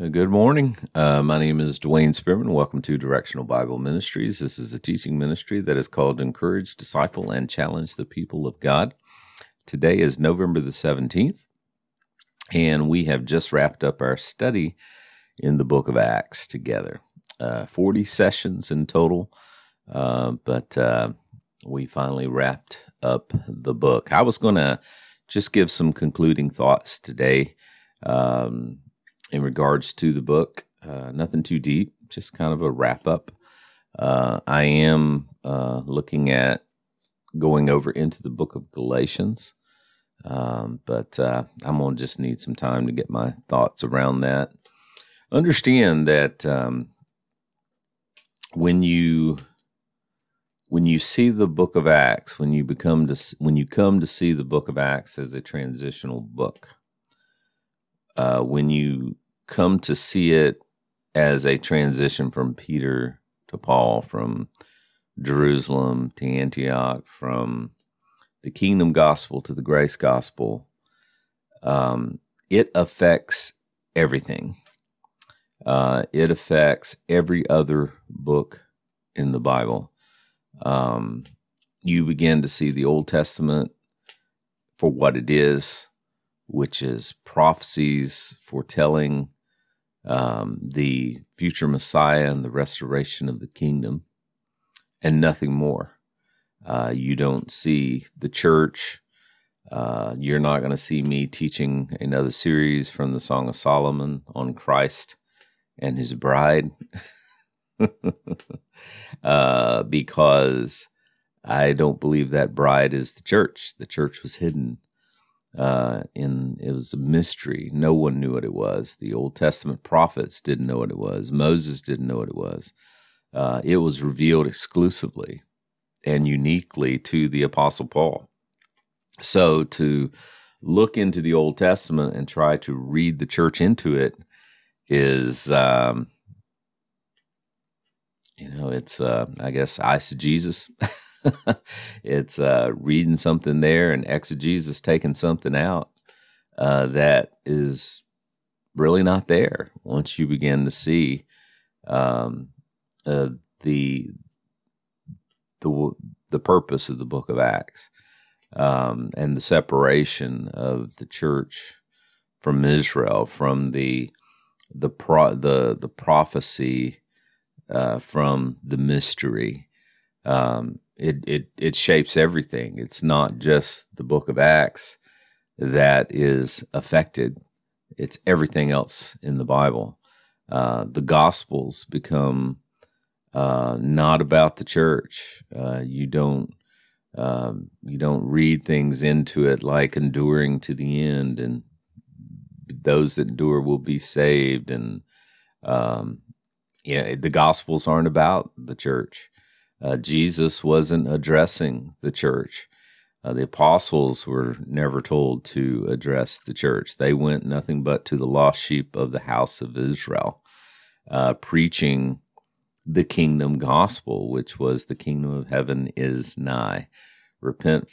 Uh, Good morning. Uh, my name is Dwayne Spearman. Welcome to Directional Bible Ministries. This is a teaching ministry that is called Encourage, Disciple, and Challenge the People of God. Today is November the 17th, and we have just wrapped up our study in the book of Acts together. Uh, 40 sessions in total, uh, but uh, we finally wrapped up the book. I was going to just give some concluding thoughts today. Um, in regards to the book. Uh, nothing too deep, just kind of a wrap up. Uh, I am uh, looking at going over into the book of Galatians, um, but uh, I'm going to just need some time to get my thoughts around that. Understand that um, when you when you see the book of Acts, when you become to when you come to see the book of Acts as a transitional book, uh, when you come to see it as a transition from Peter to Paul, from Jerusalem to Antioch, from the kingdom gospel to the grace gospel, um, it affects everything. Uh, it affects every other book in the Bible. Um, you begin to see the Old Testament for what it is, which is prophecies foretelling um, the future Messiah and the restoration of the kingdom, and nothing more. Uh, you don't see the church. Uh, you're not going to see me teaching another series from the Song of Solomon on Christ and his bride, uh, because I don't believe that bride is the church. The church was hidden uh, in it was a mystery. No one knew what it was. The Old Testament prophets didn't know what it was. Moses didn't know what it was. Uh, it was revealed exclusively and uniquely to the Apostle Paul. So to look into the Old Testament and try to read the church into it is, um, you know, it's uh, I guess eisegesis. it's uh, reading something there and exegesis taking something out uh, that is really not there once you begin to see um, uh, the the the purpose of the book of Acts um, and the separation of the church from Israel from the the pro- the the prophecy uh, from the mystery um, it, it it shapes everything. It's not just the book of Acts that is affected. It's everything else in the Bible. Uh, the Gospels become uh, not about the church. Uh, you don't um, you don't read things into it like enduring to the end, and those that endure will be saved. And um, yeah, the Gospels aren't about the church. Uh, Jesus wasn't addressing the church. Uh, the apostles were never told to address the church. They went nothing but to the lost sheep of the house of Israel, uh, preaching the kingdom gospel, which was the kingdom of heaven is nigh. Repent,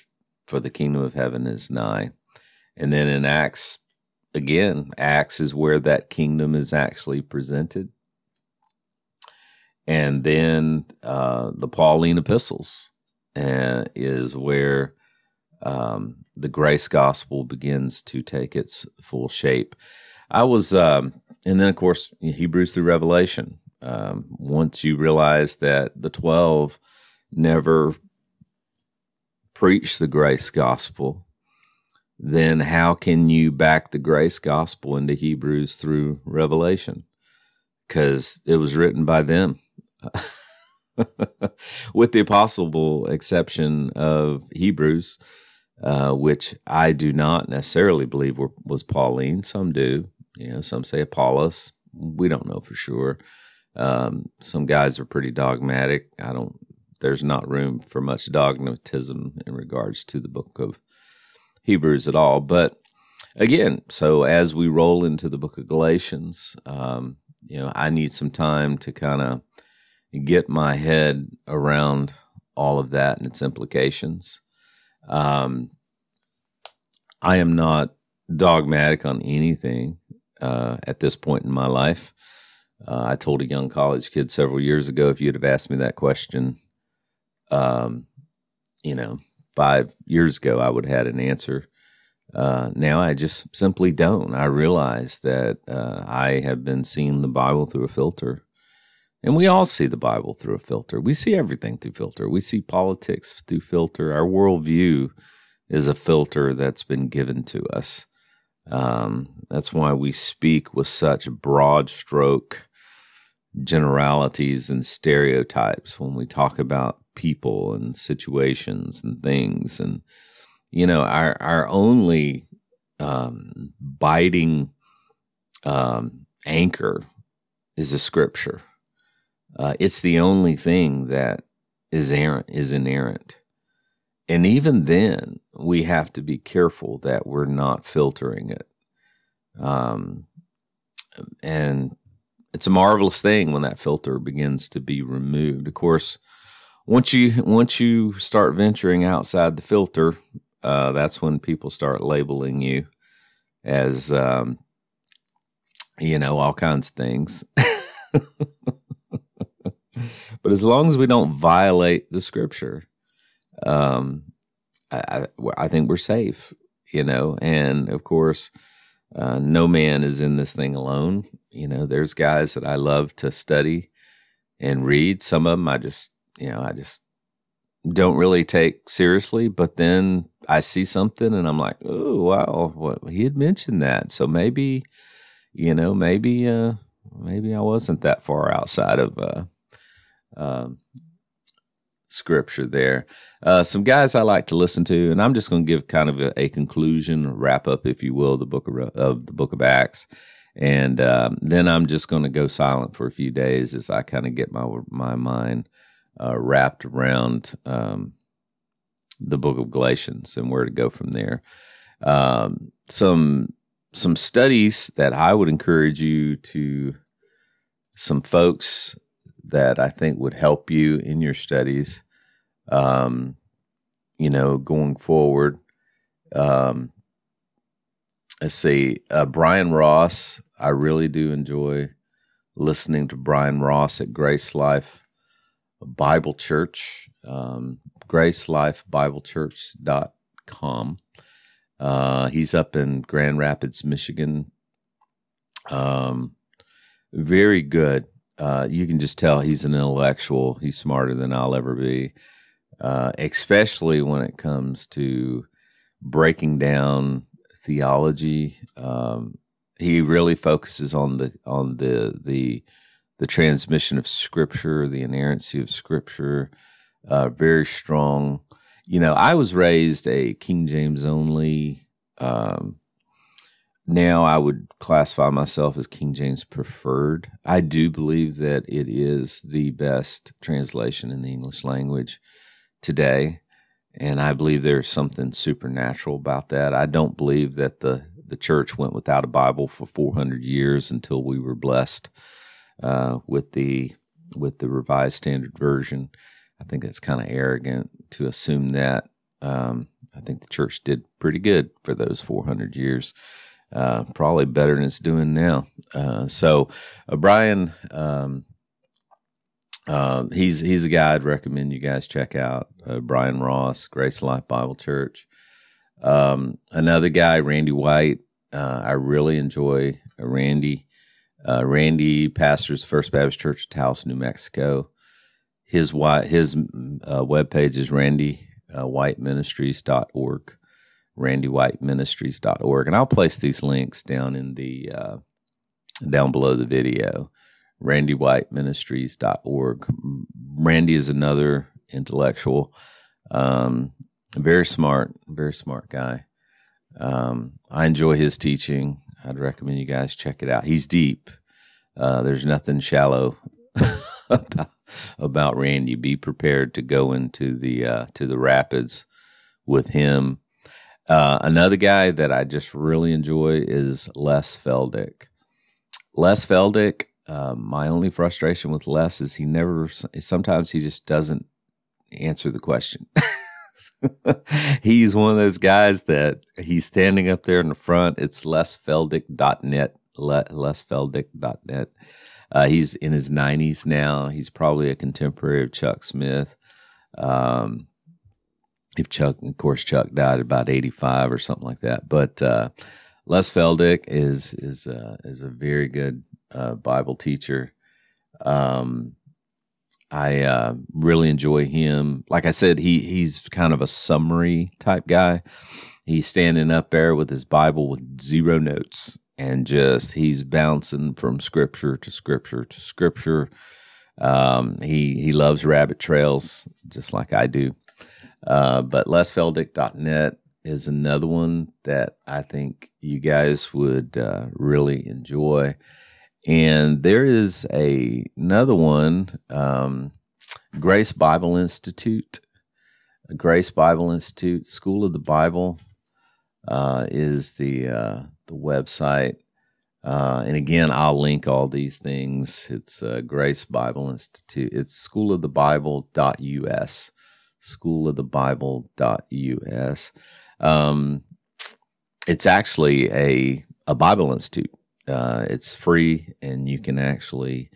for the kingdom of heaven is nigh. And then in Acts, again, Acts is where that kingdom is actually presented and then uh, the Pauline epistles uh, is where um, the grace gospel begins to take its full shape. I was, um, and then of course Hebrews through Revelation. Um, once you realize that the twelve never preached the grace gospel, then how can you back the grace gospel into Hebrews through Revelation? Because it was written by them with the possible exception of Hebrews, uh, which I do not necessarily believe were, was Pauline. Some do. You know, some say Apollos. We don't know for sure. Um, some guys are pretty dogmatic. I don't. There's not room for much dogmatism in regards to the book of Hebrews at all. But again, so as we roll into the book of Galatians, um, you know, I need some time to kind of get my head around all of that and its implications. Um, I am not dogmatic on anything. uh, at this point in my life. Uh, I told a young college kid several years ago if you'd have asked me that question, um, you know, five years ago, I would have had an answer. Uh, now I just simply don't. I realize that uh, I have been seeing the Bible through a filter. And we all see the Bible through a filter. We see everything through filter. We see politics through filter. Our worldview is a filter that's been given to us. Um, that's why we speak with such broad stroke generalities and stereotypes when we talk about people and situations and things. And, you know, our, our only um, biting um, anchor is the scripture. Uh, it's the only thing that is errant, is inerrant. And even then, we have to be careful that we're not filtering it. Um, and it's a marvelous thing when that filter begins to be removed. Of course, once you once you start venturing outside the filter, uh, that's when people start labeling you as um, you know all kinds of things. but as long as we don't violate the scripture, um, I, I think we're safe, you know. And of course, uh, no man is in this thing alone. You know, there's guys that I love to study and read. Some of them I just, you know, I just don't really take seriously. But then I see something and I'm like, oh wow, what he had mentioned that. So maybe, you know, maybe, uh, maybe I wasn't that far outside of uh, um, scripture there. Uh, some guys I like to listen to, and I'm just going to give kind of a, a, conclusion, wrap up, if you will, the book of, of the book of Acts, and um, then I'm just going to go silent for a few days as I kind of get my my mind uh, wrapped around um, the book of Galatians and where to go from there. Um, some some studies that I would encourage you to some folks that I think would help you in your studies, um, you know, going forward. Um, let's see, uh, Brian Ross. I really do enjoy listening to Brian Ross at Grace Life Bible Church, um, gracelifebiblechurch.com. Uh, he's up in Grand Rapids, Michigan. Um, very good uh, you can just tell he's an intellectual. He's smarter than I'll ever be, uh, especially when it comes to breaking down theology. Um, he really focuses on the on the the the transmission of Scripture, the inerrancy of Scripture. Uh, very strong. You know, I was raised a King James only um, now I would classify myself as King James preferred. I do believe that it is the best translation in the English language today. And I believe there's something supernatural about that. I don't believe that the, the church went without a Bible for 400 years until we were blessed uh, with the with the Revised Standard Version. I think that's kind of arrogant to assume that. Um, I think the church did pretty good for those 400 years uh, probably better than it's doing now. Uh, so uh, Brian, um, um, he's he's a guy I'd recommend you guys check out. Uh, Brian Ross, Grace Life Bible Church. Um, another guy, Randy White. Uh, I really enjoy Randy. Randy pastors First Baptist Church of Taos, New Mexico. His his uh, webpage is randywhiteministries.org randywhiteministries.org. And I'll place these links down in the uh, down below the video. randywhiteministries.org. Randy is another intellectual, um, very smart, very smart guy. Um, I enjoy his teaching. I'd recommend you guys check it out. He's deep. Uh, there's nothing shallow about, Randy. Be prepared to go into the uh, to the rapids with him uh, another guy that I just really enjoy is Les Feldick. Les Feldick, uh, my only frustration with Les is he never, sometimes he just doesn't answer the question. he's one of those guys that he's standing up there in the front. It's lesfeldick.net, Le- lesfeldick.net. Uh, he's in his 90s now. He's probably a contemporary of Chuck Smith. Um, if Chuck, of course, Chuck died about 85 or something like that. But uh, Les Feldick is is uh, is a very good uh, Bible teacher. Um, I uh, really enjoy him. Like I said, he he's kind of a summary type guy. He's standing up there with his Bible with zero notes and just he's bouncing from scripture to scripture to scripture. Um, he he loves rabbit trails just like I do. Uh, but lesfeldick.net is another one that I think you guys would uh, really enjoy. And there is a another one, um, Grace Bible Institute. Grace Bible Institute School of the Bible uh, is the uh, the website. Uh, and again, I'll link all these things. It's uh, Grace Bible Institute. It's schoolofthebible.us. Schoolofthebible.us. Um, it's actually a, a Bible Institute. Uh, it's free, and you can actually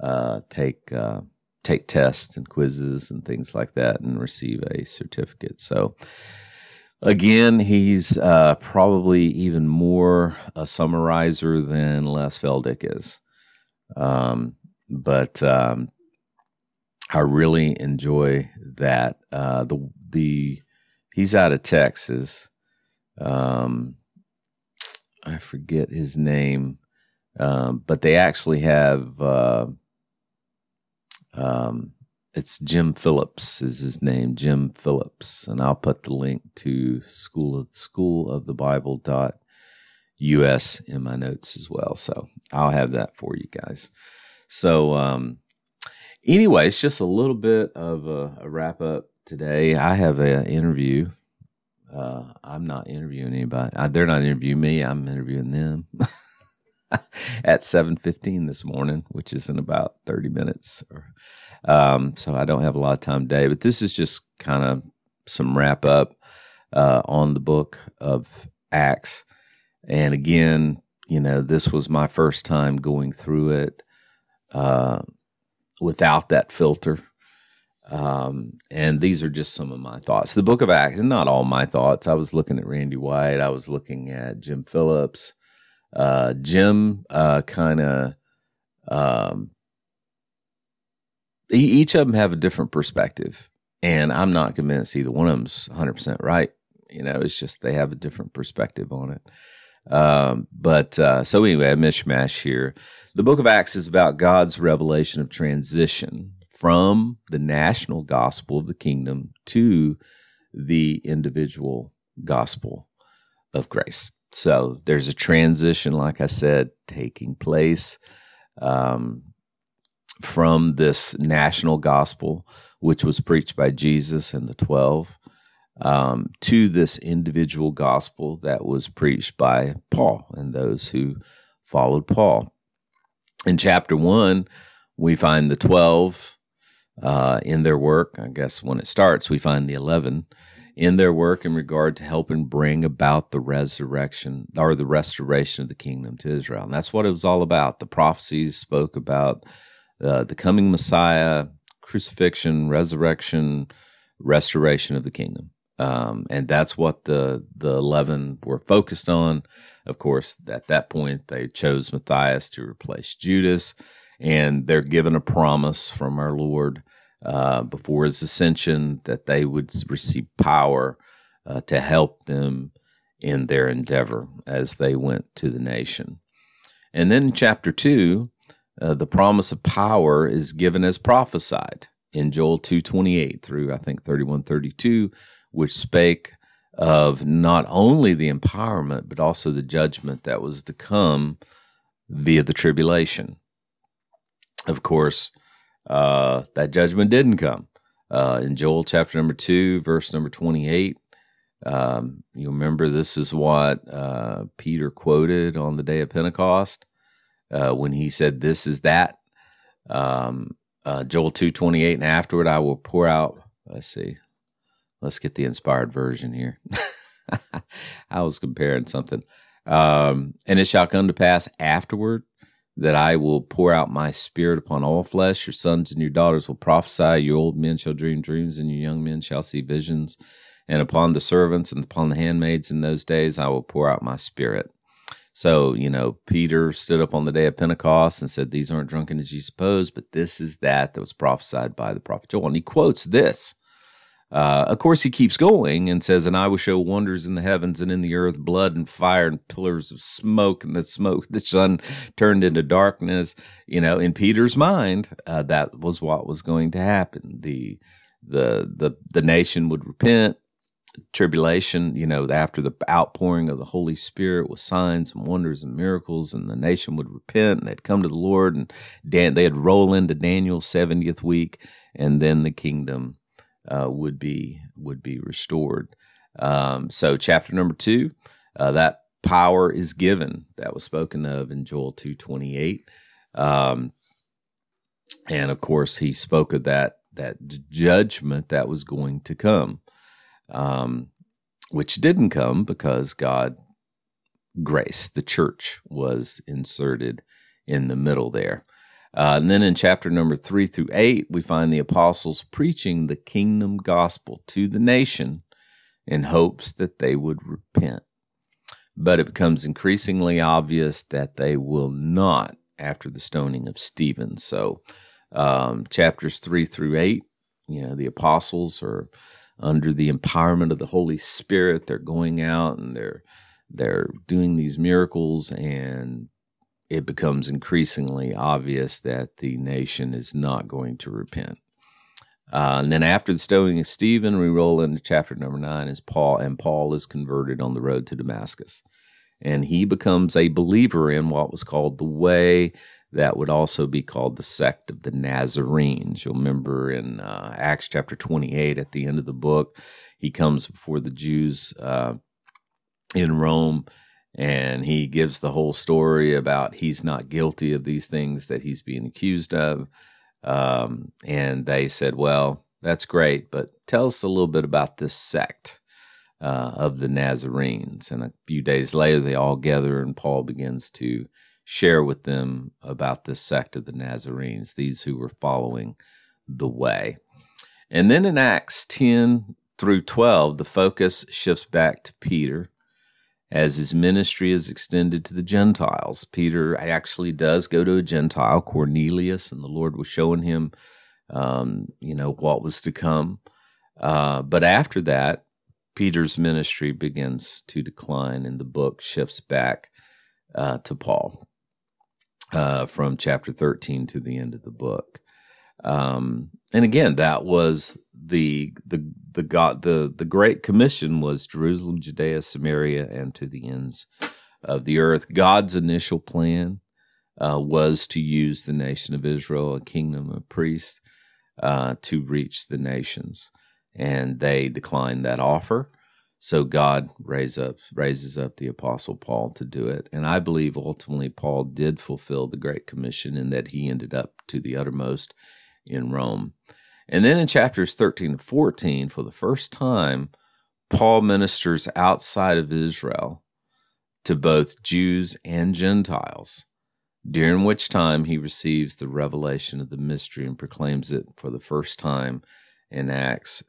uh, take uh, take tests and quizzes and things like that, and receive a certificate. So, Again, he's uh, probably even more a summarizer than Les Feldick is. Um, but um, I really enjoy that. Uh, the the he's out of Texas. Um, I forget his name, um, but they actually have uh, um, it's Jim Phillips is his name, Jim Phillips, and I'll put the link to school of school of the Bible dot us in my notes as well. So I'll have that for you guys. So um, anyway, it's just a little bit of a, a wrap up today. I have an interview. Uh, I'm not interviewing anybody. I, they're not interviewing me. I'm interviewing them. at 7.15 this morning which is in about 30 minutes or um, so I don't have a lot of time today, but this is just kind of some wrap up uh, on the book of Acts. And again, you know, this was my first time going through it uh, without that filter. Um, and these are just some of my thoughts. The book of Acts, and not all my thoughts. I was looking at Randy White, I was looking at Jim Phillips. Uh, Jim uh, kind of um, each of them have a different perspective. And I'm not convinced either one of them's 100% right. You know, it's just they have a different perspective on it. Um, but uh, so anyway, a mishmash here. The book of Acts is about God's revelation of transition from the national gospel of the kingdom to the individual gospel of grace. So there's a transition, like I said, taking place. Um, from this national gospel, which was preached by Jesus and the 12, um, to this individual gospel that was preached by Paul and those who followed Paul. In chapter one, we find the 12 uh, in their work. I guess when it starts, we find the 11 in their work in regard to helping bring about the resurrection or the restoration of the kingdom to Israel. And that's what it was all about. The prophecies spoke about uh, the coming Messiah, crucifixion, resurrection, restoration of the kingdom. Um, and that's what the the eleven were focused on. Of course, at that point, they chose Matthias to replace Judas, and they're given a promise from our Lord uh, before his ascension that they would receive power uh, to help them in their endeavor as they went to the nation. And then chapter two, uh, the promise of power is given as prophesied in Joel 2:28 through I think 31:32 which spake of not only the empowerment but also the judgment that was to come via the tribulation. Of course, uh, that judgment didn't come. Uh, in Joel chapter number 2 verse number 28 um, you remember this is what uh, Peter quoted on the day of Pentecost uh, when he said, "This is that." Um, uh, Joel two twenty eight, and afterward I will pour out. Let's see, let's get the inspired version here. I was comparing something. Um, and it shall come to pass afterward that I will pour out my spirit upon all flesh. Your sons and your daughters will prophesy. Your old men shall dream dreams, and your young men shall see visions. And upon the servants and upon the handmaids in those days, I will pour out my spirit. So, you know, Peter stood up on the day of Pentecost and said, These aren't drunken as you suppose, but this is that that was prophesied by the prophet Joel. And he quotes this. Uh, of course, he keeps going and says, And I will show wonders in the heavens and in the earth, blood and fire and pillars of smoke, and the smoke, the sun turned into darkness. You know, in Peter's mind, uh, that was what was going to happen. The the the the nation would repent tribulation, you know, after the outpouring of the Holy Spirit with signs and wonders and miracles, and the nation would repent and they'd come to the Lord, and Dan- they'd roll into Daniel's 70th week, and then the kingdom uh, would be would be restored. Um, so, chapter number two, uh, that power is given that was spoken of in Joel two twenty eight, um, and of course, he spoke of that that judgment that was going to come um, which didn't come because God grace, the church was inserted in the middle there. Uh, and then in chapter number three through eight, we find the apostles preaching the kingdom gospel to the nation in hopes that they would repent. But it becomes increasingly obvious that they will not after the stoning of Stephen. So, um, chapters three through eight, you know, the apostles are under the empowerment of the Holy Spirit. They're going out and they're they're doing these miracles and it becomes increasingly obvious that the nation is not going to repent. Uh, and then after the stoning of Stephen, we roll into chapter number nine as Paul and Paul is converted on the road to Damascus. And he becomes a believer in what was called the way that would also be called the sect of the Nazarenes. You'll remember in uh, Acts chapter 28 at the end of the book, he comes before the Jews uh, in Rome and he gives the whole story about he's not guilty of these things that he's being accused of. Um, and they said, Well, that's great, but tell us a little bit about this sect. Uh, of the Nazarenes. And a few days later, they all gather, and Paul begins to share with them about this sect of the Nazarenes, these who were following the way. And then in Acts 10 through 12, the focus shifts back to Peter as his ministry is extended to the Gentiles. Peter actually does go to a Gentile, Cornelius, and the Lord was showing him, um, you know, what was to come. Uh, but after that, Peter's ministry begins to decline, and the book shifts back uh, to Paul uh, from chapter 13 to the end of the book. Um, and again, that was the the the God the the Great Commission was Jerusalem, Judea, Samaria, and to the ends of the earth. God's initial plan uh, was to use the nation of Israel, a kingdom of priests, uh, to reach the nations, and they declined that offer. So God raise up, raises up the Apostle Paul to do it. And I believe ultimately Paul did fulfill the Great Commission in that he ended up to the uttermost in Rome. And then in chapters 13 and 14, for the first time, Paul ministers outside of Israel to both Jews and Gentiles, during which time he receives the revelation of the mystery and proclaims it for the first time in Acts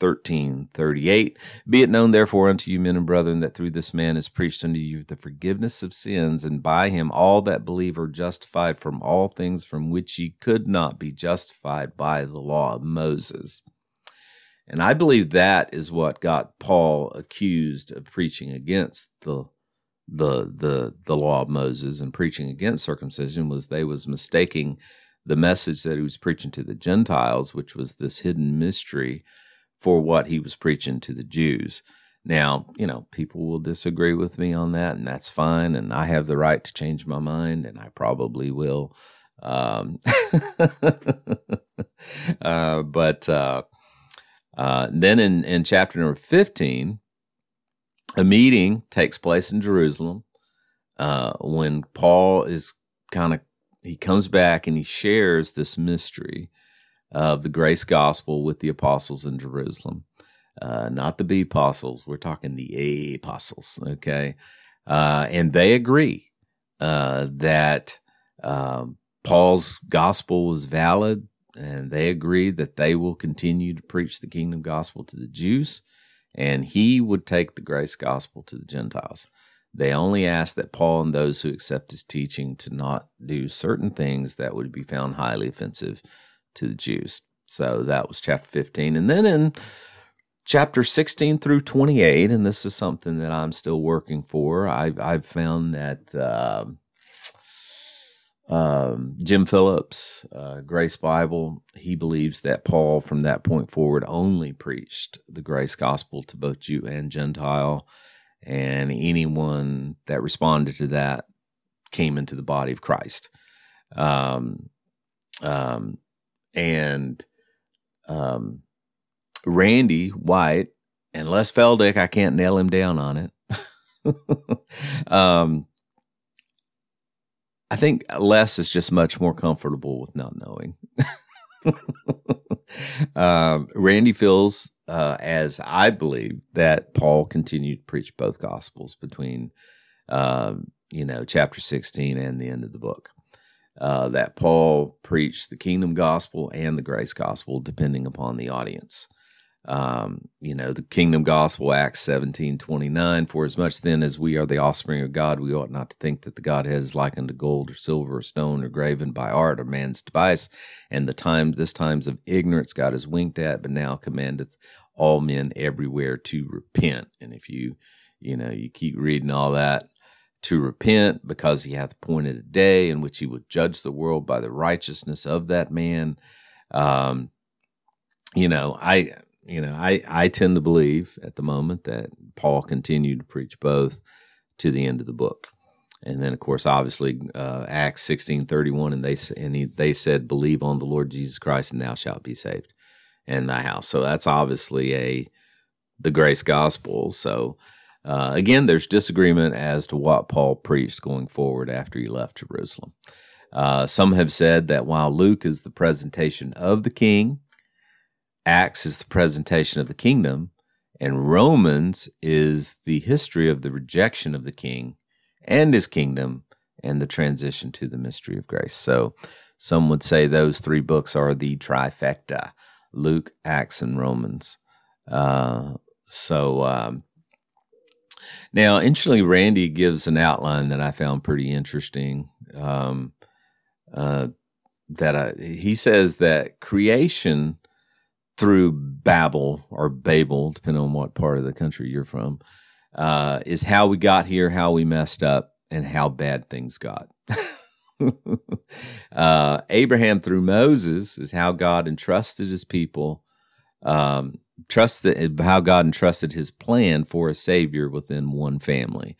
13 38 be it known therefore unto you men and brethren that through this man is preached unto you the forgiveness of sins and by him all that believe are justified from all things from which ye could not be justified by the law of moses. And i believe that is what got paul accused of preaching against the the the the law of moses and preaching against circumcision was they was mistaking the message that he was preaching to the gentiles which was this hidden mystery for what he was preaching to the Jews. Now, you know, people will disagree with me on that, and that's fine. And I have the right to change my mind, and I probably will. Um, uh, but uh, uh, then in, in chapter number 15, a meeting takes place in Jerusalem uh, when Paul is kind of, he comes back and he shares this mystery of the grace gospel with the apostles in Jerusalem. Uh, not the B apostles, we're talking the A apostles, okay? Uh, and they agree uh, that um, Paul's gospel was valid, and they agree that they will continue to preach the kingdom gospel to the Jews, and he would take the grace gospel to the Gentiles. They only ask that Paul and those who accept his teaching to not do certain things that would be found highly offensive to the Jews. So that was chapter 15. And then in chapter 16 through 28, and this is something that I'm still working for, I've, I've found that uh, um, Jim Phillips, uh, Grace Bible, he believes that Paul from that point forward only preached the grace gospel to both Jew and Gentile and anyone that responded to that came into the body of Christ. Um, um, and um, Randy White and Les Feldick, I can't nail him down on it. um, I think Les is just much more comfortable with not knowing. um, Randy feels uh, as I believe that Paul continued to preach both gospels between, um, you know, chapter 16 and the end of the book. Uh, that Paul preached the kingdom gospel and the grace gospel, depending upon the audience. Um, you know, the kingdom gospel, Acts 17 29. For as much then as we are the offspring of God, we ought not to think that the Godhead is likened to gold or silver or stone or graven by art or man's device. And the times, this times of ignorance God has winked at, but now commandeth all men everywhere to repent. And if you, you know, you keep reading all that, to repent because he hath appointed a day in which he will judge the world by the righteousness of that man. Um, you know, I, you know, I, I tend to believe at the moment that Paul continued to preach both to the end of the book. And then, of course, obviously, uh, Acts sixteen thirty one, and they and he, they said, "Believe on the Lord Jesus Christ, and thou shalt be saved, and thy house." So that's obviously a the grace gospel. So uh, again, there's disagreement as to what Paul preached going forward after he left Jerusalem. Uh, some have said that while Luke is the presentation of the king, Acts is the presentation of the kingdom, and Romans is the history of the rejection of the king and his kingdom and the transition to the mystery of grace. So some would say those three books are the trifecta Luke, Acts, and Romans. Uh, so um, now, interestingly, Randy gives an outline that I found pretty interesting. Um, uh, that I, he says that creation through Babel or Babel, depending on what part of the country you're from, uh, is how we got here, how we messed up, and how bad things got. uh, Abraham through Moses is how God entrusted his people, um, trusted how God entrusted his plan for a savior within one family.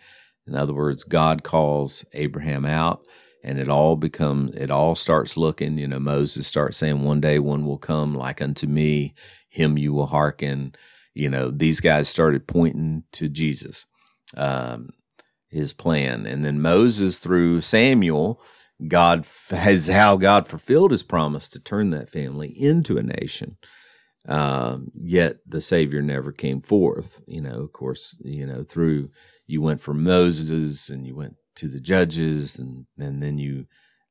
In other words, God calls Abraham out and it all becomes it all starts looking you know moses starts saying one day one will come like unto me him you will hearken. You know these guys started pointing to jesus um, his plan. And then moses through samuel god has how god fulfilled his promise to turn that family into a nation um, yet the savior never came forth you know of course you know through you went from moses and you went to the judges and and then you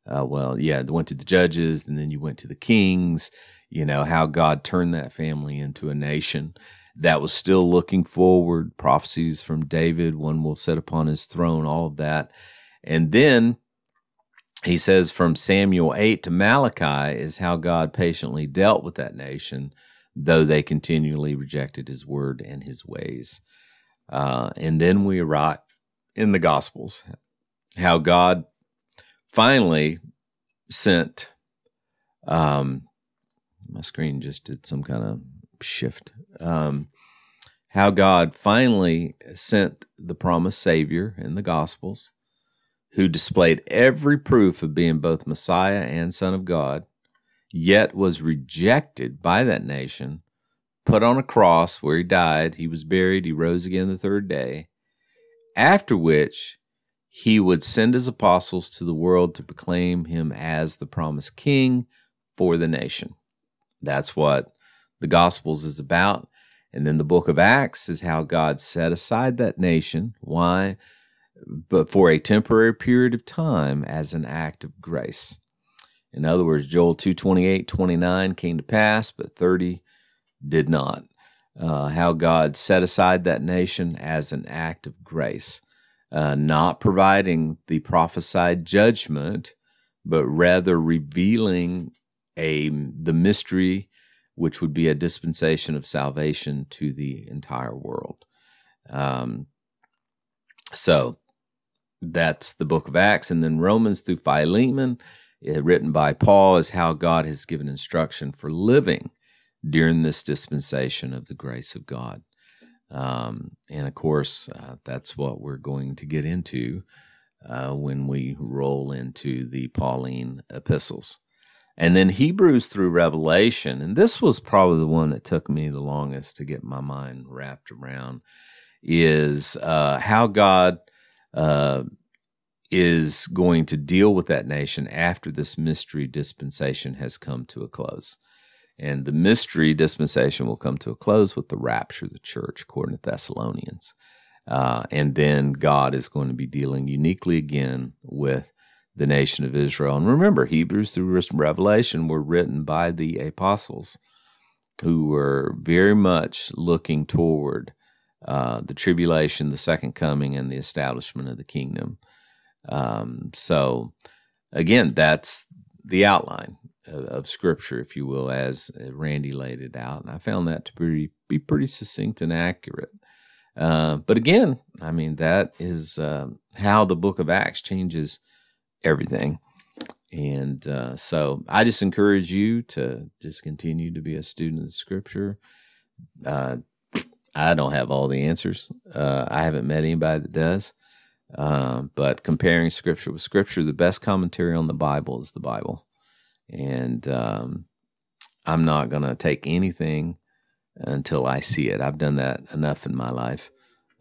uh, well yeah went to the judges and then you went to the kings you know how god turned that family into a nation that was still looking forward prophecies from david one will sit upon his throne all of that. And then he says from samuel 8 to malachi is how god patiently dealt with that nation though they continually rejected his word and his ways uh, and then we arrive in the gospels how God finally sent. Um, my screen just did some kind of shift. Um, how God finally sent the promised Savior in the Gospels, who displayed every proof of being both Messiah and Son of God, yet was rejected by that nation, put on a cross where he died, he was buried, he rose again the third day, after which he would send his apostles to the world to proclaim him as the promised king for the nation. That's what the Gospels is about. And then the book of Acts is how God set aside that nation. Why? but for a temporary period of time as an act of grace. In other words, Joel 2 28, 29 came to pass, but 30 did not. Uh, how God set aside that nation as an act of grace, uh, not providing the prophesied judgment, but rather revealing a the mystery, which would be a dispensation of salvation to the entire world. Um, so that's the book of Acts. And then Romans through Philemon, written by Paul, is how God has given instruction for living during this dispensation of the grace of God. Um, and of course, uh, that's what we're going to get into uh, when we roll into the Pauline epistles. And then Hebrews through Revelation, and this was probably the one that took me the longest to get my mind wrapped around, is uh, how God uh, is going to deal with that nation after this mystery dispensation has come to a close. And the mystery dispensation will come to a close with the rapture of the church, according to Thessalonians. Uh, and then God is going to be dealing uniquely again with the nation of Israel. And remember, Hebrews through Revelation were written by the apostles who were very much looking toward uh, the tribulation, the second coming, and the establishment of the kingdom. Um, so, again, that's the outline of, of, Scripture, if you will, as Randy laid it out. And I found that to be, be pretty succinct and accurate. Uh, but again, I mean, that is uh, how the book of Acts changes everything. And uh, so I just encourage you to just continue to be a student of scripture. Uh, I don't have all the answers. Uh, I haven't met anybody that does. Uh, but comparing scripture with scripture, the best commentary on the Bible is the Bible. And um, I'm not going to take anything until I see it. I've done that enough in my life.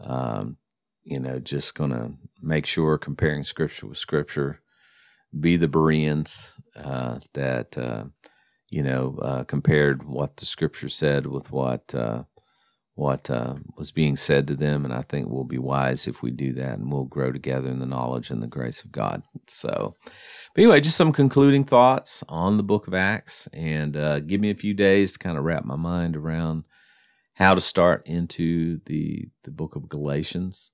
Um, you know, just going to make sure comparing scripture with scripture, be the Bereans uh, that, uh, you know, uh, compared what the scripture said with what uh, what uh, was being said to them. And I think we'll be wise if we do that and we'll grow together in the knowledge and the grace of God. So, but anyway, just some concluding thoughts on the book of Acts and uh, give me a few days to kind of wrap my mind around how to start into the, the book of Galatians.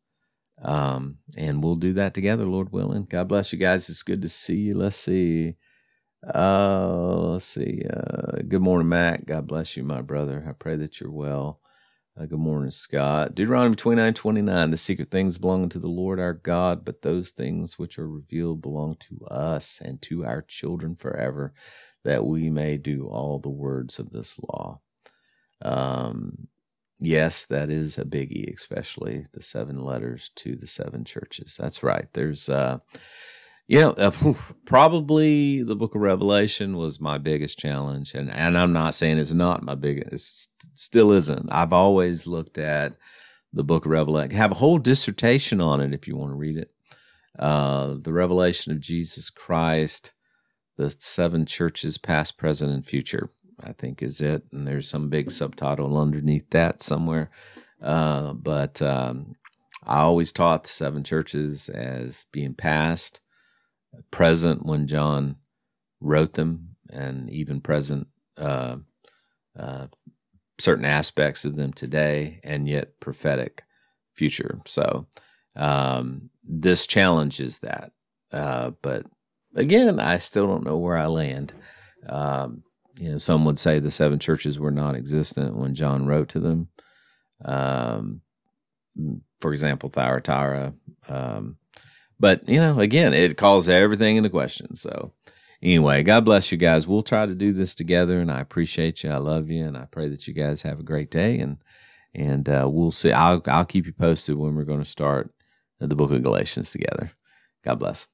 Um, and we'll do that together, Lord willing. God bless you guys. It's good to see you. Let's see. Uh, let's see. Uh, good morning, Matt. God bless you, my brother. I pray that you're well. Uh, good morning, Scott. Deuteronomy 29 29. The secret things belong to the Lord our God, but those things which are revealed belong to us and to our children forever, that we may do all the words of this law. Um, yes, that is a biggie, especially the seven letters to the seven churches. That's right. There's, uh, you know, uh, probably the book of Revelation was my biggest challenge. And, and I'm not saying it's not my biggest, it still isn't. I've always looked at the book of Revelation, have a whole dissertation on it if you want to read it. Uh, the revelation of Jesus Christ, the seven churches, past, present, and future, I think is it. And there's some big subtitle underneath that somewhere. Uh, but um, I always taught the seven churches as being past, present when John wrote them, and even present uh, uh, certain aspects of them today, and yet prophetic future. So um, this challenges that. Uh, but again, I still don't know where I land. Um, you know, some would say the seven churches were non-existent when John wrote to them. Um, for example, Thyatira. Um, but you know, again, it calls everything into question. So anyway, God bless you guys. We'll try to do this together, and I appreciate you. I love you, and I pray that you guys have a great day. And and uh, we'll see. I'll I'll keep you posted when we're going to start the book of Galatians together. God bless.